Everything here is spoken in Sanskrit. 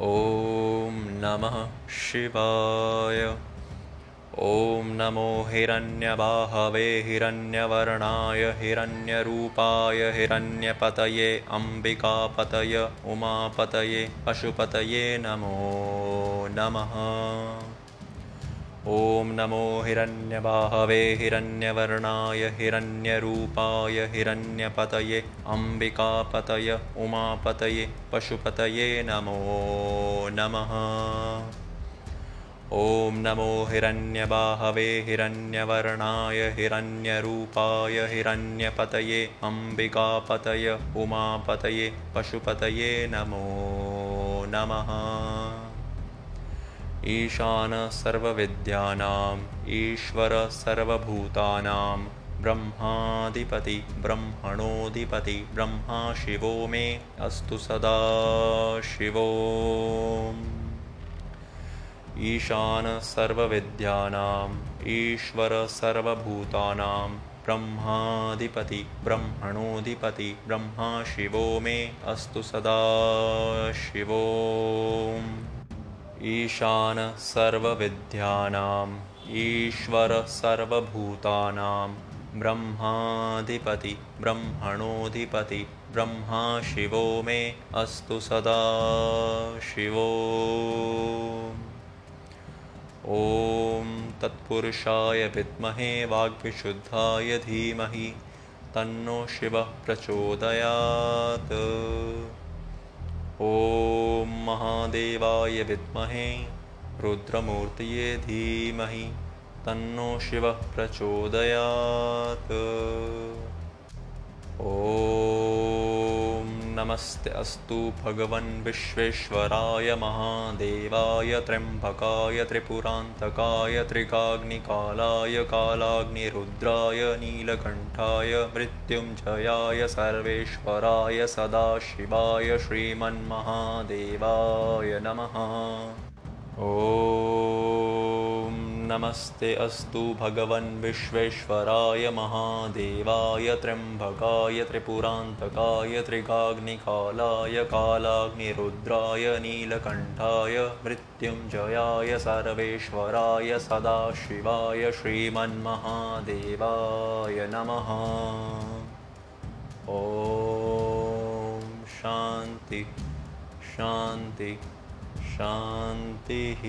ॐ नमः शिवाय। ॐ नमो हिरण्यबाहवे हिरण्यवर्णाय हिरण्यरूपाय हिरण्यपतये अम्बिकापतय उमापतये पशुपतये नमो नमः ॐ नमो हिरण्यबाहवे हिरण्यवर्णाय हिरण्यरूपाय हिरण्यपतये अम्बिकापतय उमापतये पशुपतये नमो नमः। ॐ नमो हिरण्यबाहवे हिरण्यवर्णाय हिरण्यरूपाय हिरण्यपतये अम्बिकापतय उमापतये पशुपतये नमो नमः ईशान सर्वविद्यानाम् ईश्वर सर्वभूतानां ब्रह्माधिपति ब्रह्मणोऽधिपति ब्रह्मा शिवो मे अस्तु सदा शिवो। ईशान सर्वविद्यानाम् ईश्वर सर्वभूतानां ब्रह्माधिपति ब्रह्मणोऽधिपति ब्रह्मा शिवो मे अस्तु सदा शिवो ईशान सर्वविद्यानाम् ईश्वर सर्वभूतानां ब्रह्माधिपति ब्रह्मणोऽधिपति ब्रह्मा शिवो मे अस्तु सदा शिवो। ॐ तत्पुरुषाय विद्महे वाग्विशुद्धाय धीमहि तन्नो शिवः प्रचोदयात् ॐ महादेवाय विद्महे रुद्रमूर्त धीमहि तन्नो शिव प्रचोदयात्। ॐ नमस्ते अस्तु भगवन् विश्वेश्वराय महादेवाय त्र्यम्बकाय त्रिपुरान्तकाय त्रिकाग्निकालाय कालाग्निरुद्राय नीलकण्ठाय मृत्युञ्जयाय सर्वेश्वराय सदाशिवाय श्रीमन्महादेवाय नमः। ॐ नमस्ते अस्तु भगवन् विश्वेश्वराय महादेवाय त्र्यम्बकाय त्रिपुरान्तकाय त्रिकाग्निकालाय कालाग्निरुद्राय नीलकण्ठाय मृत्युञ्जयाय सर्वेश्वराय सदाशिवाय श्रीमन्महादेवाय नमः। ॐ शान्ति शान्ति, शान्तिः।